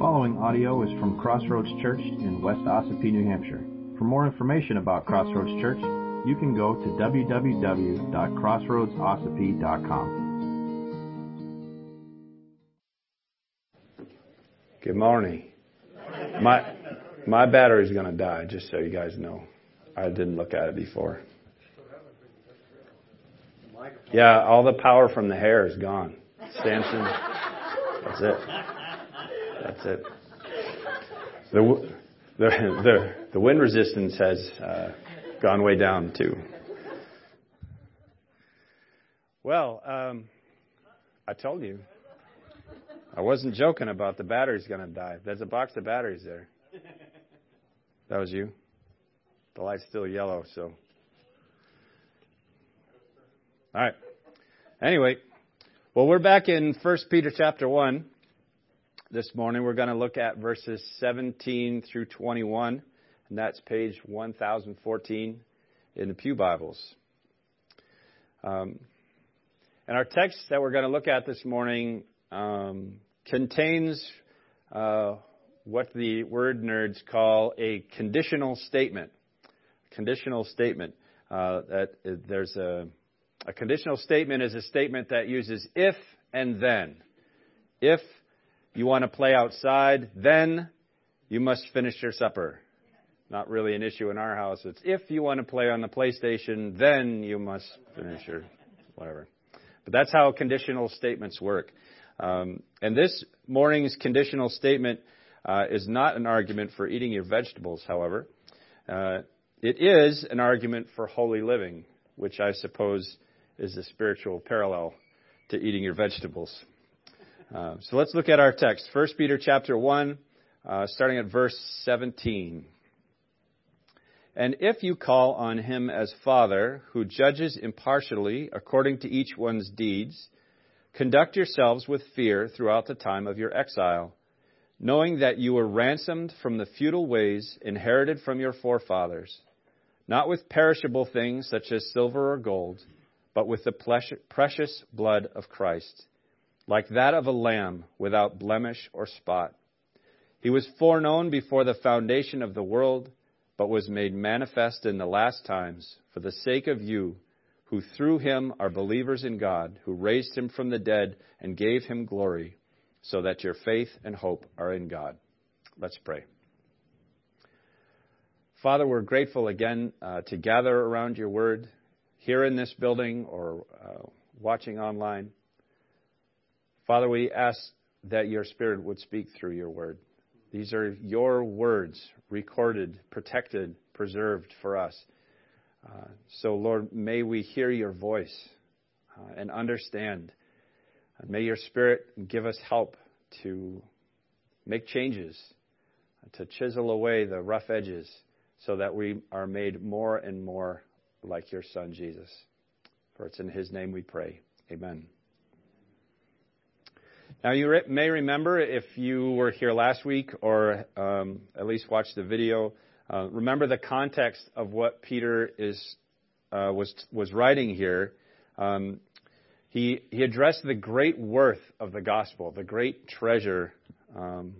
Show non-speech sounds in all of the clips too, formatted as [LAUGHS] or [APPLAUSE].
following audio is from Crossroads Church in West Ossipee, New Hampshire. For more information about Crossroads Church, you can go to www.crossroadsossipee.com. Good morning. My my battery's going to die, just so you guys know. I didn't look at it before. Yeah, all the power from the hair is gone. Samson, that's it. That's it. The, the, the, the wind resistance has uh, gone way down, too. Well, um, I told you. I wasn't joking about the battery's going to die. There's a box of batteries there. That was you? The light's still yellow, so. All right. Anyway, well, we're back in 1 Peter chapter 1 this morning. We're going to look at verses 17 through 21, and that's page 1014 in the Pew Bibles. Um, and our text that we're going to look at this morning um, contains uh, what the word nerds call a conditional statement. Conditional statement. Uh, that uh, there's a, a conditional statement is a statement that uses if and then. If you want to play outside, then you must finish your supper. Not really an issue in our house. It's if you want to play on the PlayStation, then you must finish your whatever. But that's how conditional statements work. Um, and this morning's conditional statement uh, is not an argument for eating your vegetables, however. Uh, it is an argument for holy living, which I suppose is a spiritual parallel to eating your vegetables. Uh, so let's look at our text. 1 Peter chapter 1, uh, starting at verse 17. And if you call on him as Father, who judges impartially according to each one's deeds, conduct yourselves with fear throughout the time of your exile knowing that you were ransomed from the futile ways inherited from your forefathers, not with perishable things such as silver or gold, but with the precious blood of Christ, like that of a lamb without blemish or spot. He was foreknown before the foundation of the world, but was made manifest in the last times for the sake of you, who through him are believers in God, who raised him from the dead and gave him glory so that your faith and hope are in God. Let's pray. Father, we're grateful again uh, to gather around your word here in this building or uh, watching online. Father, we ask that your spirit would speak through your word. These are your words, recorded, protected, preserved for us. Uh, so, Lord, may we hear your voice uh, and understand and may your Spirit give us help to make changes, to chisel away the rough edges, so that we are made more and more like your Son, Jesus. For it's in His name we pray. Amen. Now, you may remember if you were here last week or um, at least watched the video, uh, remember the context of what Peter is, uh, was, was writing here. Um, he, he addressed the great worth of the gospel, the great treasure um,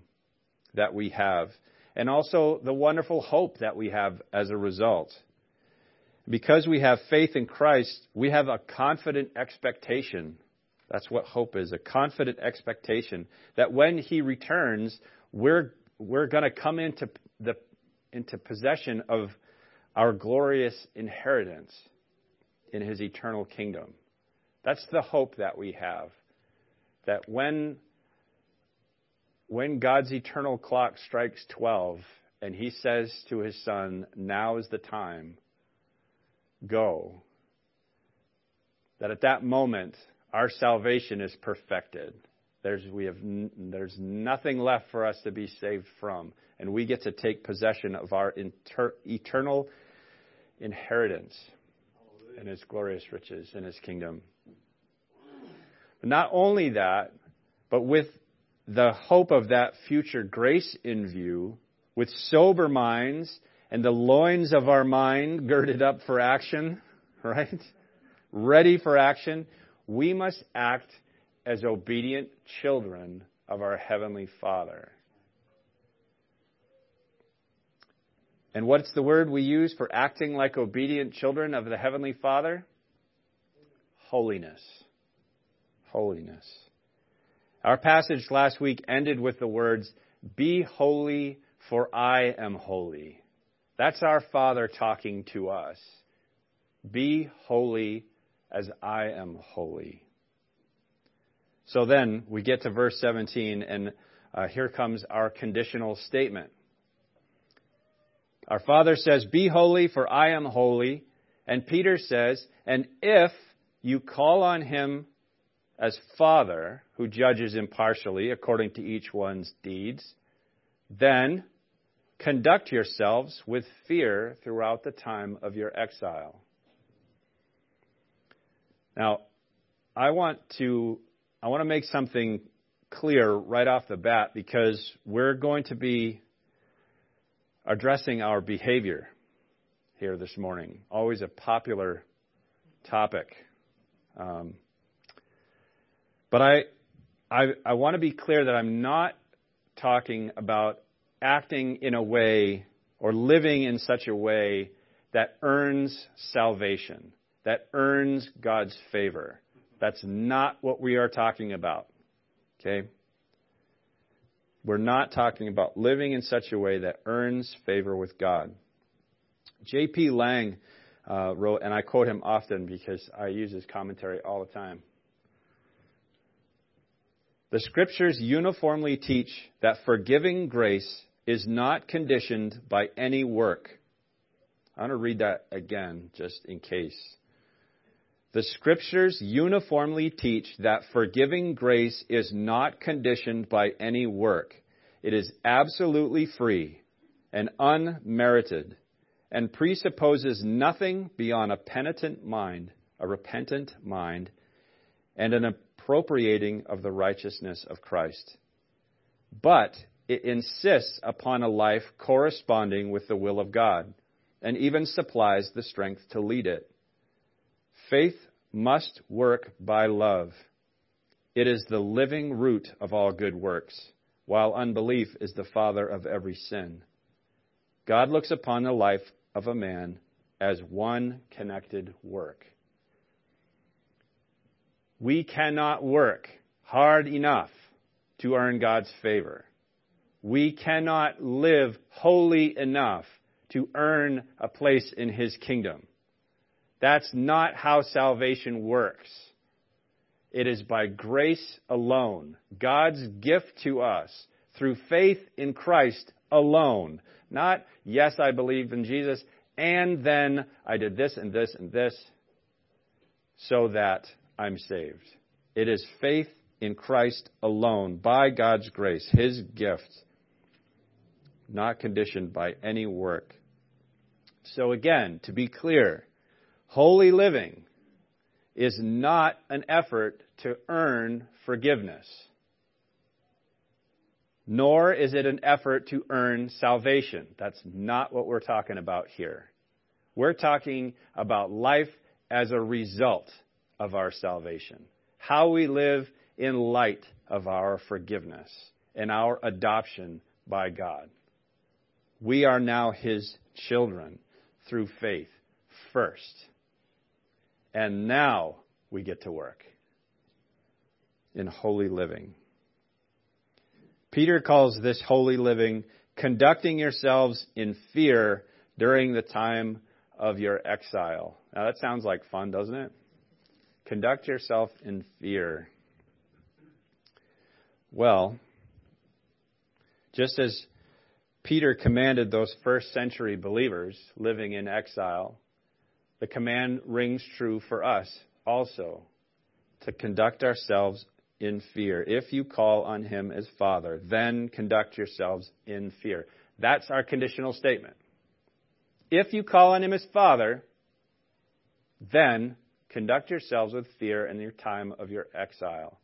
that we have, and also the wonderful hope that we have as a result. Because we have faith in Christ, we have a confident expectation. That's what hope is a confident expectation that when He returns, we're, we're going to come into, the, into possession of our glorious inheritance in His eternal kingdom. That's the hope that we have. That when, when God's eternal clock strikes 12 and he says to his son, Now is the time, go, that at that moment our salvation is perfected. There's, we have, there's nothing left for us to be saved from. And we get to take possession of our inter, eternal inheritance in His glorious riches in His kingdom. But not only that, but with the hope of that future grace in view, with sober minds and the loins of our mind girded up for action, [LAUGHS] right? Ready for action, we must act as obedient children of our Heavenly Father. And what's the word we use for acting like obedient children of the Heavenly Father? Holiness. Holiness. Our passage last week ended with the words, Be holy, for I am holy. That's our Father talking to us. Be holy, as I am holy. So then we get to verse 17, and uh, here comes our conditional statement. Our Father says, Be holy, for I am holy. And Peter says, And if you call on him as Father, who judges impartially according to each one's deeds, then conduct yourselves with fear throughout the time of your exile. Now, I want to I want to make something clear right off the bat because we're going to be addressing our behavior here this morning. Always a popular topic. Um, but I, I, I want to be clear that I'm not talking about acting in a way or living in such a way that earns salvation, that earns God's favor. That's not what we are talking about. Okay? We're not talking about living in such a way that earns favor with God. J.P. Lange uh, wrote, and I quote him often because I use his commentary all the time. The scriptures uniformly teach that forgiving grace is not conditioned by any work. I want to read that again just in case. The scriptures uniformly teach that forgiving grace is not conditioned by any work. It is absolutely free and unmerited and presupposes nothing beyond a penitent mind, a repentant mind, and an appropriating of the righteousness of Christ. But it insists upon a life corresponding with the will of God and even supplies the strength to lead it. Faith must work by love. It is the living root of all good works, while unbelief is the father of every sin. God looks upon the life of a man as one connected work. We cannot work hard enough to earn God's favor. We cannot live holy enough to earn a place in His kingdom. That's not how salvation works. It is by grace alone, God's gift to us through faith in Christ alone. Not, yes, I believe in Jesus, and then I did this and this and this so that I'm saved. It is faith in Christ alone, by God's grace, His gift, not conditioned by any work. So again, to be clear, Holy living is not an effort to earn forgiveness, nor is it an effort to earn salvation. That's not what we're talking about here. We're talking about life as a result of our salvation, how we live in light of our forgiveness and our adoption by God. We are now His children through faith first. And now we get to work in holy living. Peter calls this holy living conducting yourselves in fear during the time of your exile. Now that sounds like fun, doesn't it? Conduct yourself in fear. Well, just as Peter commanded those first century believers living in exile the command rings true for us also to conduct ourselves in fear. If you call on him as Father, then conduct yourselves in fear. That's our conditional statement. If you call on him as Father, then conduct yourselves with fear in your time of your exile.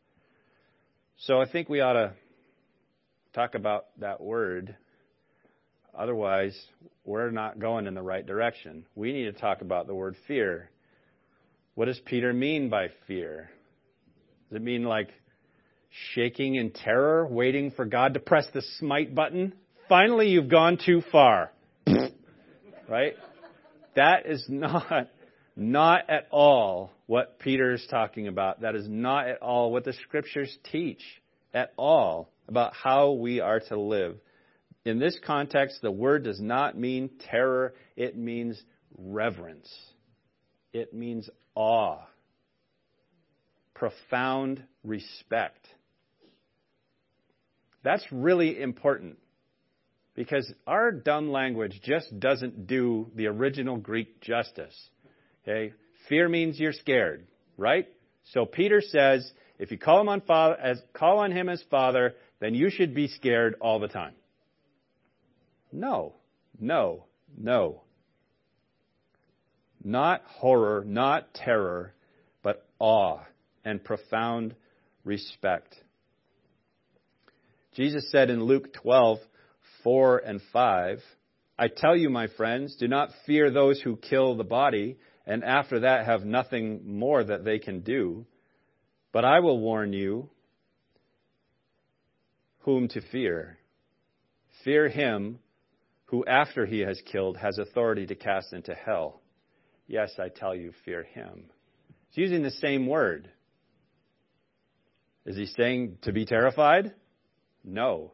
So I think we ought to talk about that word Otherwise, we're not going in the right direction. We need to talk about the word fear. What does Peter mean by fear? Does it mean like shaking in terror, waiting for God to press the smite button? Finally, you've gone too far. [LAUGHS] right? That is not not at all what Peter is talking about. That is not at all what the scriptures teach at all about how we are to live. In this context, the word does not mean terror, it means reverence. It means awe, profound respect. That's really important because our dumb language just doesn't do the original Greek justice. Okay? Fear means you're scared, right? So Peter says, if you call him on father, as call on him as father, then you should be scared all the time. No, no, no. Not horror, not terror, but awe and profound respect. Jesus said in Luke 12, 4 and 5, I tell you, my friends, do not fear those who kill the body, and after that have nothing more that they can do. But I will warn you whom to fear. Fear him who, after he has killed, has authority to cast into hell. Yes, I tell you, fear him. He's using the same word. Is he saying to be terrified? No.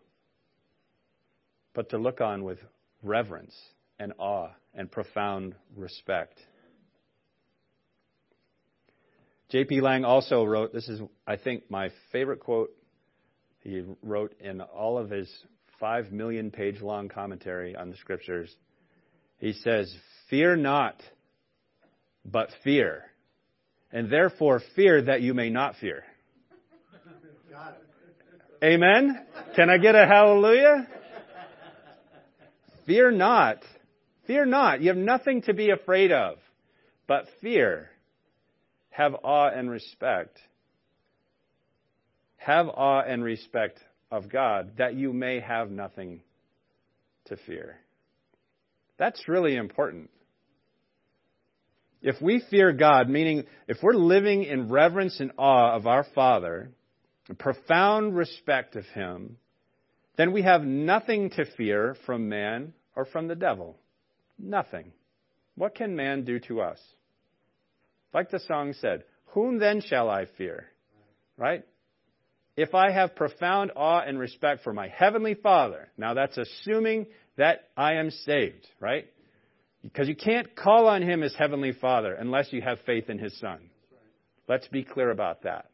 But to look on with reverence and awe and profound respect. J.P. Lange also wrote, this is, I think, my favorite quote he wrote in all of his five million page long commentary on the scriptures. He says, Fear not, but fear. And therefore fear that you may not fear. Amen? Can I get a hallelujah? Fear not. Fear not. You have nothing to be afraid of, but fear have awe and respect. Have awe and respect of God that you may have nothing to fear. That's really important. If we fear God, meaning if we're living in reverence and awe of our Father, profound respect of Him, then we have nothing to fear from man or from the devil. Nothing. What can man do to us? Like the song said, Whom then shall I fear? Right? If I have profound awe and respect for my Heavenly Father, now that's assuming that I am saved, right? Because you can't call on Him as Heavenly Father unless you have faith in His Son. Let's be clear about that.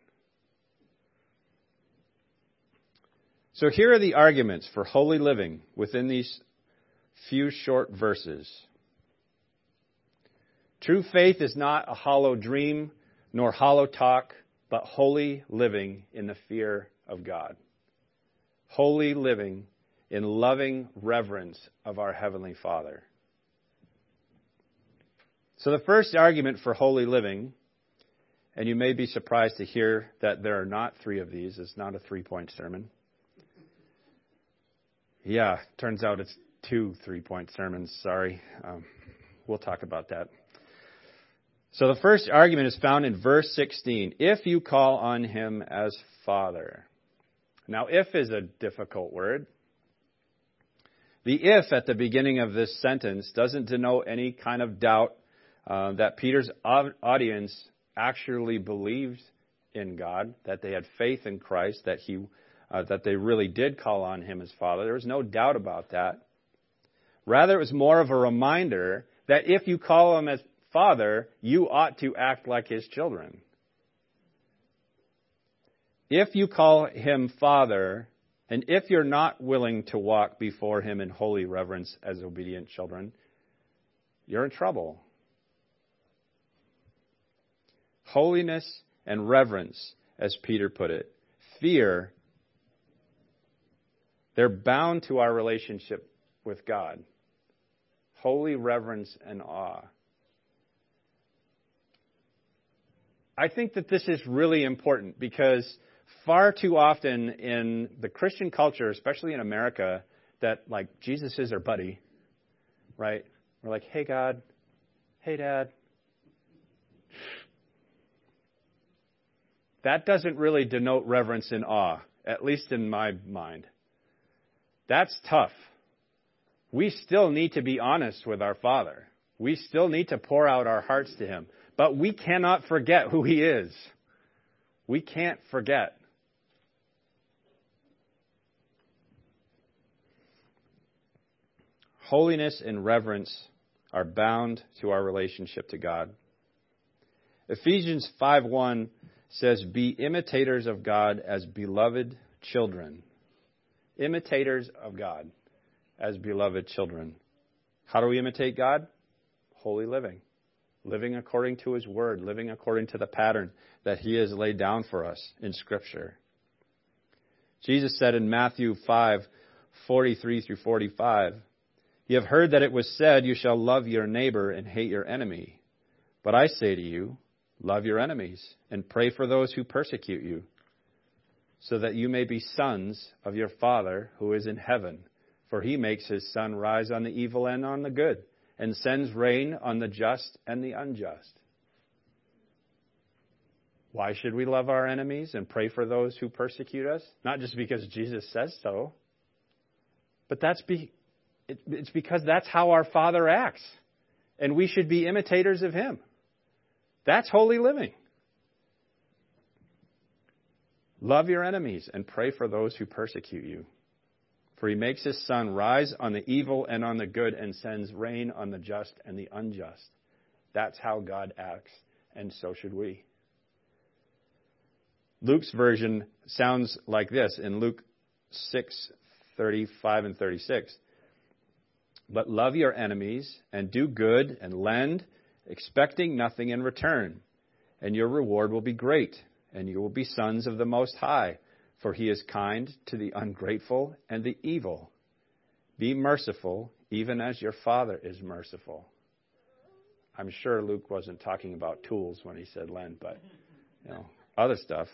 So here are the arguments for holy living within these few short verses. True faith is not a hollow dream nor hollow talk, but holy living in the fear of God. Holy living in loving reverence of our Heavenly Father. So, the first argument for holy living, and you may be surprised to hear that there are not three of these, it's not a three point sermon. Yeah, turns out it's two three point sermons, sorry. Um, we'll talk about that. So the first argument is found in verse 16. If you call on him as Father. Now, if is a difficult word. The if at the beginning of this sentence doesn't denote any kind of doubt uh, that Peter's audience actually believed in God, that they had faith in Christ, that he, uh, that they really did call on him as Father. There was no doubt about that. Rather, it was more of a reminder that if you call him as father, you ought to act like his children. If you call him father, and if you're not willing to walk before him in holy reverence as obedient children, you're in trouble. Holiness and reverence, as Peter put it, fear, they're bound to our relationship with God. Holy reverence and awe. I think that this is really important because far too often in the Christian culture, especially in America, that like Jesus is our buddy, right? We're like, hey God, hey Dad. That doesn't really denote reverence and awe, at least in my mind. That's tough. we still need to be honest with our Father. We still need to pour out our hearts to Him. But we cannot forget who He is. We can't forget. Holiness and reverence are bound to our relationship to God. Ephesians 5:1 says, "Be imitators of God as beloved children." Imitators of God as beloved children. How do we imitate God? Holy living. Living according to His Word, living according to the pattern that He has laid down for us in Scripture. Jesus said in Matthew 5 43 through 45, You have heard that it was said, You shall love your neighbor and hate your enemy. But I say to you, Love your enemies and pray for those who persecute you, so that you may be sons of your Father who is in heaven. For he makes his sun rise on the evil and on the good, and sends rain on the just and the unjust. Why should we love our enemies and pray for those who persecute us? Not just because Jesus says so, but that's be, it, it's because that's how our Father acts. And we should be imitators of Him. That's holy living. Love your enemies and pray for those who persecute you. For he makes his sun rise on the evil and on the good and sends rain on the just and the unjust. That's how God acts, and so should we. Luke's version sounds like this in Luke 6 35 and 36. But love your enemies and do good and lend, expecting nothing in return, and your reward will be great, and you will be sons of the Most High for he is kind to the ungrateful and the evil. Be merciful, even as your Father is merciful. I'm sure Luke wasn't talking about tools when he said lend, but you know, other stuff.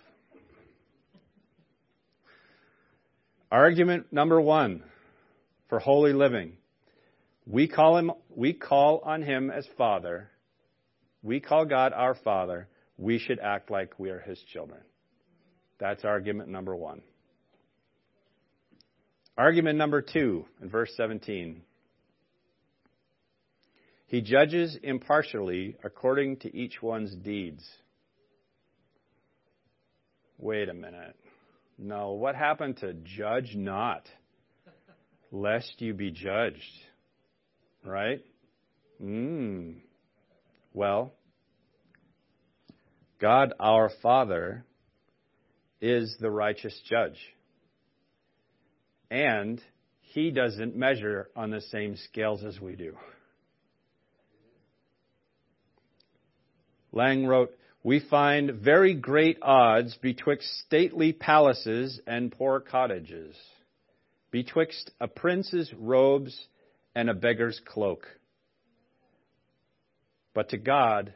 Argument number one for holy living. We call him we call on him as Father. We call God our Father. We should act like we are his children. That's argument number one. Argument number two in verse 17. He judges impartially according to each one's deeds. Wait a minute. No, what happened to judge not, lest you be judged? Right? Hmm. Well, God our Father is the righteous judge. And he doesn't measure on the same scales as we do. Lange wrote, We find very great odds betwixt stately palaces and poor cottages, betwixt a prince's robes and a beggar's cloak. But to God,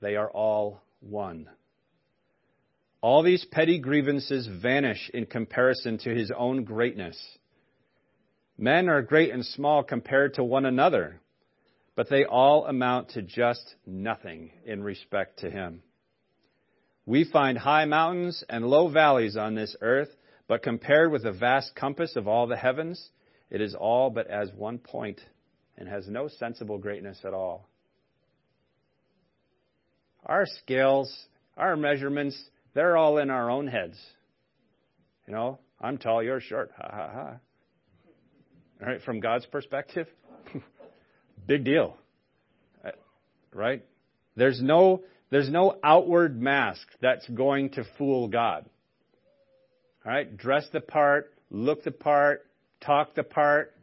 they are all one. All these petty grievances vanish in comparison to his own greatness. Men are great and small compared to one another, but they all amount to just nothing in respect to him. We find high mountains and low valleys on this earth, but compared with the vast compass of all the heavens, it is all but as one point and has no sensible greatness at all. Our scales, our measurements, they're all in our own heads. You know, I'm tall, you're short. Ha ha ha. All right, from God's perspective, [LAUGHS] big deal. Uh, right? There's no there's no outward mask that's going to fool God. All right, dress the part, look the part, talk the part.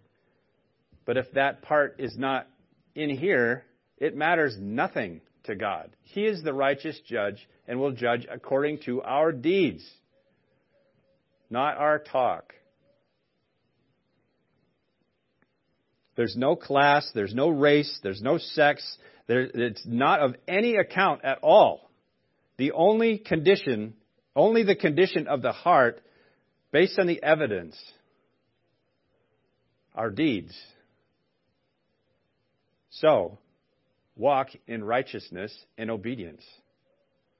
But if that part is not in here, it matters nothing to God. He is the righteous judge and will judge according to our deeds, not our talk. There's no class, there's no race, there's no sex, there, it's not of any account at all. The only condition, only the condition of the heart, based on the evidence, our deeds. So, walk in righteousness and obedience.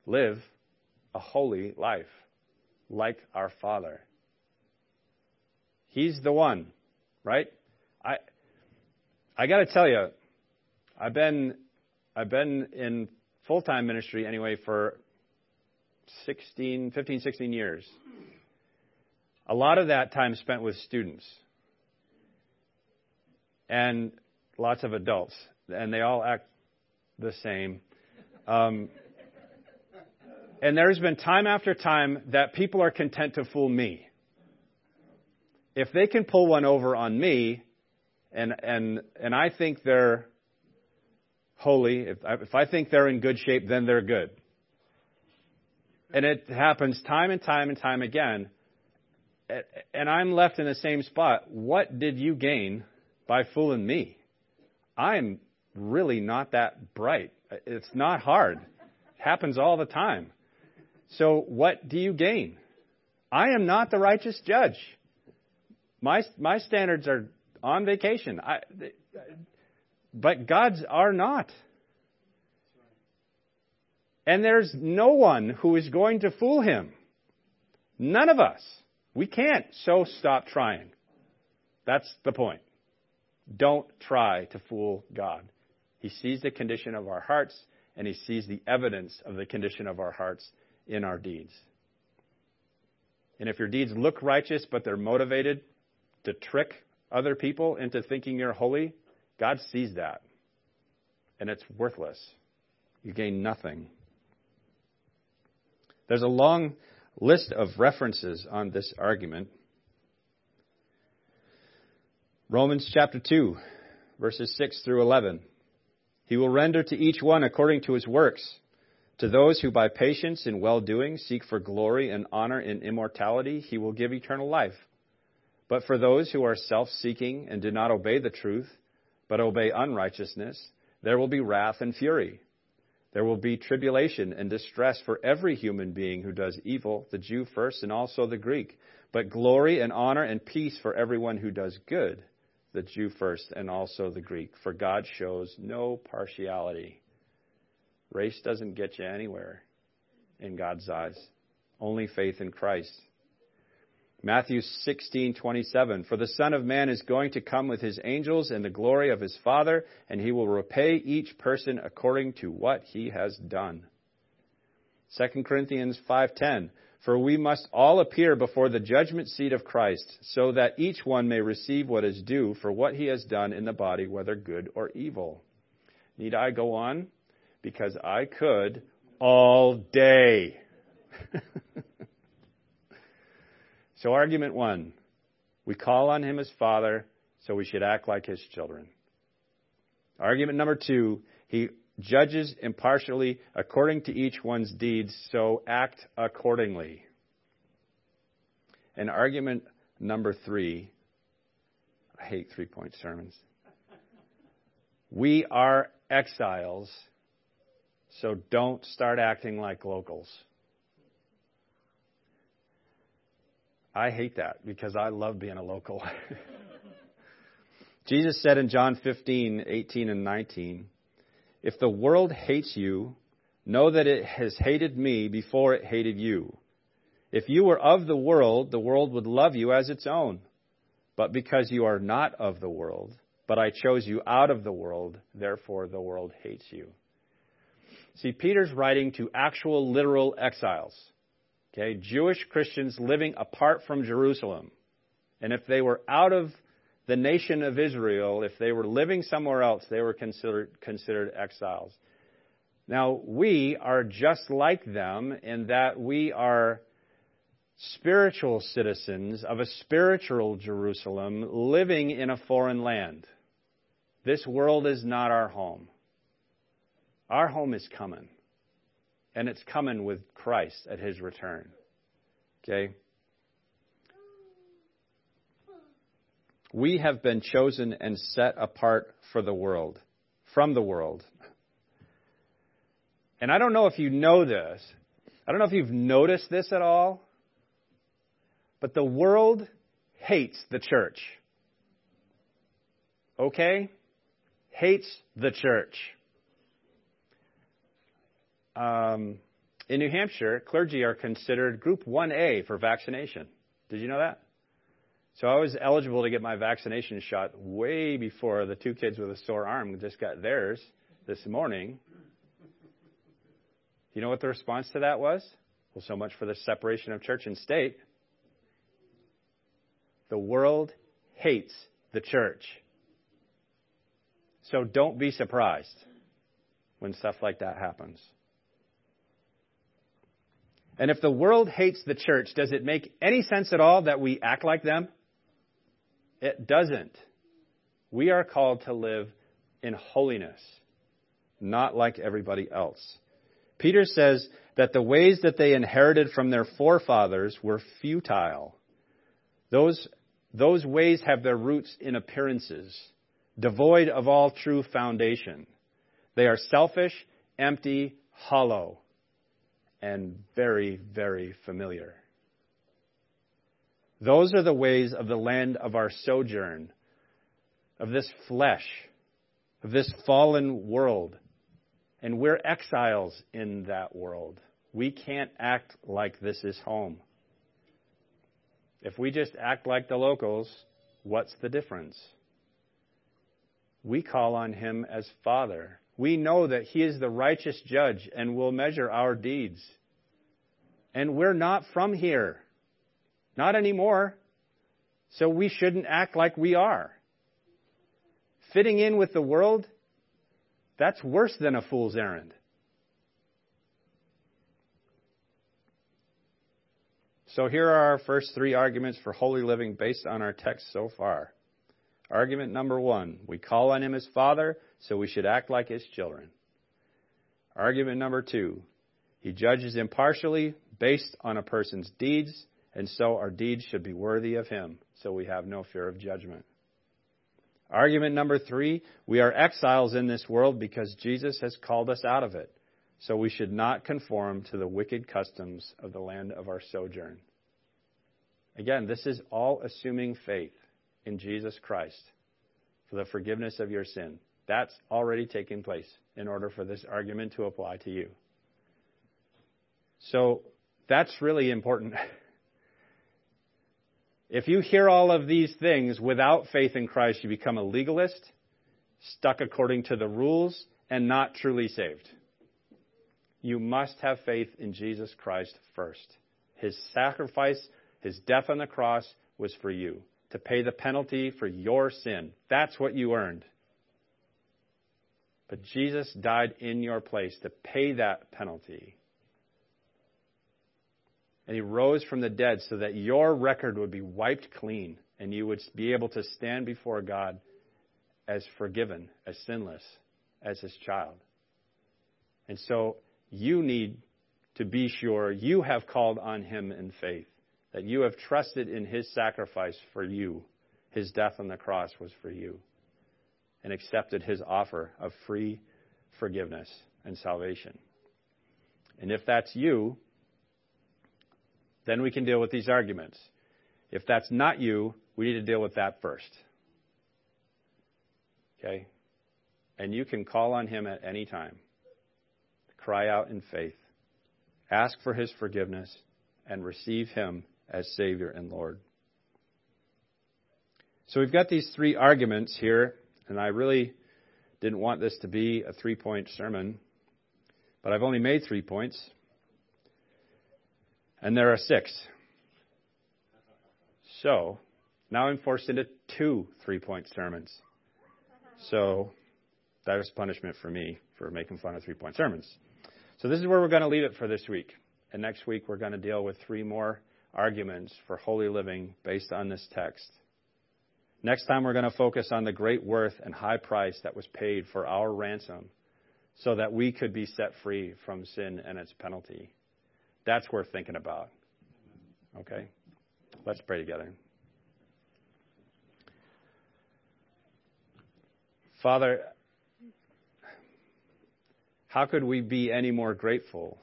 Live a holy life like our Father. He's the one, right? I I got to tell you, I've been I've been in full time ministry anyway for 16, 15, 16 years. A lot of that time spent with students and lots of adults, and they all act the same. Um, and there's been time after time that people are content to fool me. If they can pull one over on me, and and and I think they're holy, if I, if I think they're in good shape, then they're good. And it happens time and time and time again. And I'm left in the same spot. What did you gain by fooling me? I'm really not that bright. It's not hard. It happens all the time. So what do you gain? I am not the righteous judge. My my standards are on vacation. I, but God's are not. And there's no one who is going to fool him. None of us. We can't, so stop trying. That's the point. Don't try to fool God. He sees the condition of our hearts, and He sees the evidence of the condition of our hearts in our deeds. And if your deeds look righteous, but they're motivated to trick other people into thinking you're holy, God sees that. And it's worthless. You gain nothing. There's a long list of references on this argument. Romans chapter 2, verses 6 through 11. He will render to each one according to his works. To those who by patience and well doing seek for glory and honor and immortality, he will give eternal life. But for those who are self seeking and do not obey the truth, but obey unrighteousness, there will be wrath and fury. There will be tribulation and distress for every human being who does evil, the Jew first and also the Greek, but glory and honor and peace for everyone who does good, the Jew first and also the Greek, for God shows no partiality. Race doesn't get you anywhere in God's eyes, only faith in Christ. Matthew 16:27 For the Son of man is going to come with his angels in the glory of his Father and he will repay each person according to what he has done. 2 Corinthians 5:10 For we must all appear before the judgment seat of Christ so that each one may receive what is due for what he has done in the body whether good or evil. Need I go on? Because I could all day. [LAUGHS] So, argument one we call on him as Father, so we should act like his children. Argument number two he judges impartially according to each one's deeds, so act accordingly. And argument number three I hate three point sermons. We are exiles, so don't start acting like locals. I hate that because I love being a local. [LAUGHS] Jesus said in John 15, 18, and 19, If the world hates you, know that it has hated me before it hated you. If you were of the world, the world would love you as its own. But because you are not of the world, but I chose you out of the world, therefore the world hates you. See, Peter's writing to actual literal exiles. Okay, Jewish Christians living apart from Jerusalem. And if they were out of the nation of Israel, if they were living somewhere else, they were considered, considered exiles. Now, we are just like them in that we are spiritual citizens of a spiritual Jerusalem living in a foreign land. This world is not our home. Our home is coming and it's coming with Christ at his return. Okay? We have been chosen and set apart for the world, from the world. And I don't know if you know this. I don't know if you've noticed this at all. But the world hates the church. Okay? Hates the church. Um, in New Hampshire, clergy are considered Group 1A for vaccination. Did you know that? So I was eligible to get my vaccination shot way before the two kids with a sore arm just got theirs this morning. You know what the response to that was? Well, so much for the separation of church and state. The world hates the church. So don't be surprised when stuff like that happens. And if the world hates the church, does it make any sense at all that we act like them? It doesn't. We are called to live in holiness, not like everybody else. Peter says that the ways that they inherited from their forefathers were futile. Those, those ways have their roots in appearances, devoid of all true foundation. They are selfish, empty, hollow, and very, very familiar. Those are the ways of the land of our sojourn, of this flesh, of this fallen world. And we're exiles in that world. We can't act like this is home. If we just act like the locals, what's the difference? We call on Him as Father. We know that He is the righteous judge and will measure our deeds. And we're not from here. Not anymore. So we shouldn't act like we are. Fitting in with the world, that's worse than a fool's errand. So here are our first three arguments for holy living based on our text so far. Argument number one we call on him as Father, so we should act like his children. Argument number two he judges impartially based on a person's deeds, and so our deeds should be worthy of him, so we have no fear of judgment. Argument number three we are exiles in this world because Jesus has called us out of it. So we should not conform to the wicked customs of the land of our sojourn. Again, this is all assuming faith in Jesus Christ for the forgiveness of your sin. That's already taken place in order for this argument to apply to you. So that's really important. [LAUGHS] If you hear all of these things without faith in Christ, you become a legalist, stuck according to the rules, and not truly saved. You must have faith in Jesus Christ first. His sacrifice, his death on the cross, was for you, to pay the penalty for your sin. That's what you earned. But Jesus died in your place to pay that penalty and he rose from the dead so that your record would be wiped clean and you would be able to stand before God as forgiven, as sinless, as his child. And so you need to be sure you have called on him in faith, that you have trusted in his sacrifice for you. His death on the cross was for you, and accepted his offer of free forgiveness and salvation. And if that's you, then we can deal with these arguments. If that's not you, we need to deal with that first. Okay? And you can call on him at any time. Cry out in faith. Ask for his forgiveness and receive him as Savior and Lord. So we've got these three arguments here, and I really didn't want this to be a three point sermon, but I've only made three points. And there are six. So, now I'm forced into two three point sermons. So, that was punishment for me for making fun of three point sermons. So, this is where we're going to leave it for this week. And next week, we're going to deal with three more arguments for holy living based on this text. Next time, we're going to focus on the great worth and high price that was paid for our ransom so that we could be set free from sin and its penalty. That's worth thinking about. Okay? Let's pray together. Father, how could we be any more grateful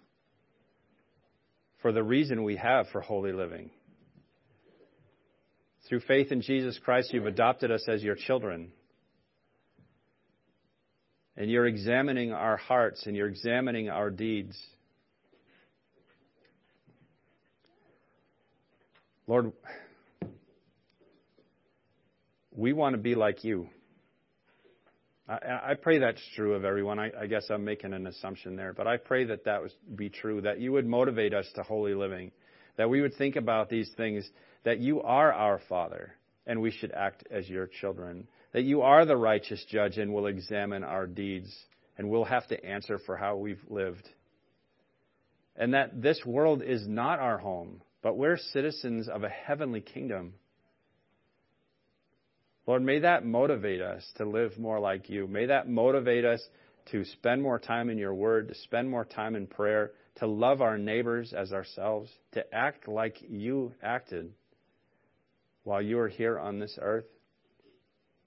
for the reason we have for holy living? Through faith in Jesus Christ, you've adopted us as your children. And you're examining our hearts and you're examining our deeds. Lord, we want to be like you. I, I pray that's true of everyone. I, I guess I'm making an assumption there, but I pray that that would be true, that you would motivate us to holy living, that we would think about these things, that you are our Father, and we should act as your children, that you are the righteous judge and will examine our deeds, and we'll have to answer for how we've lived. And that this world is not our home, but we're citizens of a heavenly kingdom. Lord, may that motivate us to live more like you. May that motivate us to spend more time in your word, to spend more time in prayer, to love our neighbors as ourselves, to act like you acted while you were here on this earth.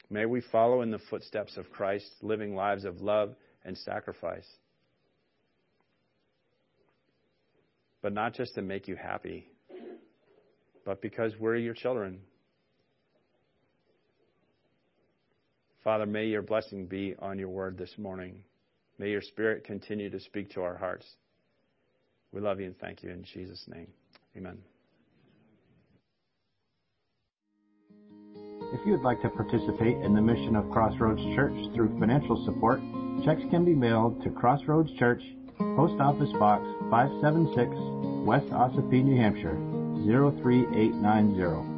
May we follow in the footsteps of Christ, living lives of love and sacrifice. But not just to make you happy, but because we're your children. Father, may your blessing be on your word this morning. May your spirit continue to speak to our hearts. We love you and thank you in Jesus' name. Amen. If you would like to participate in the mission of CrossRoads Church through financial support, checks can be mailed to CrossRoads Church, Post Office Box 576, West Ossipee, New Hampshire 03890.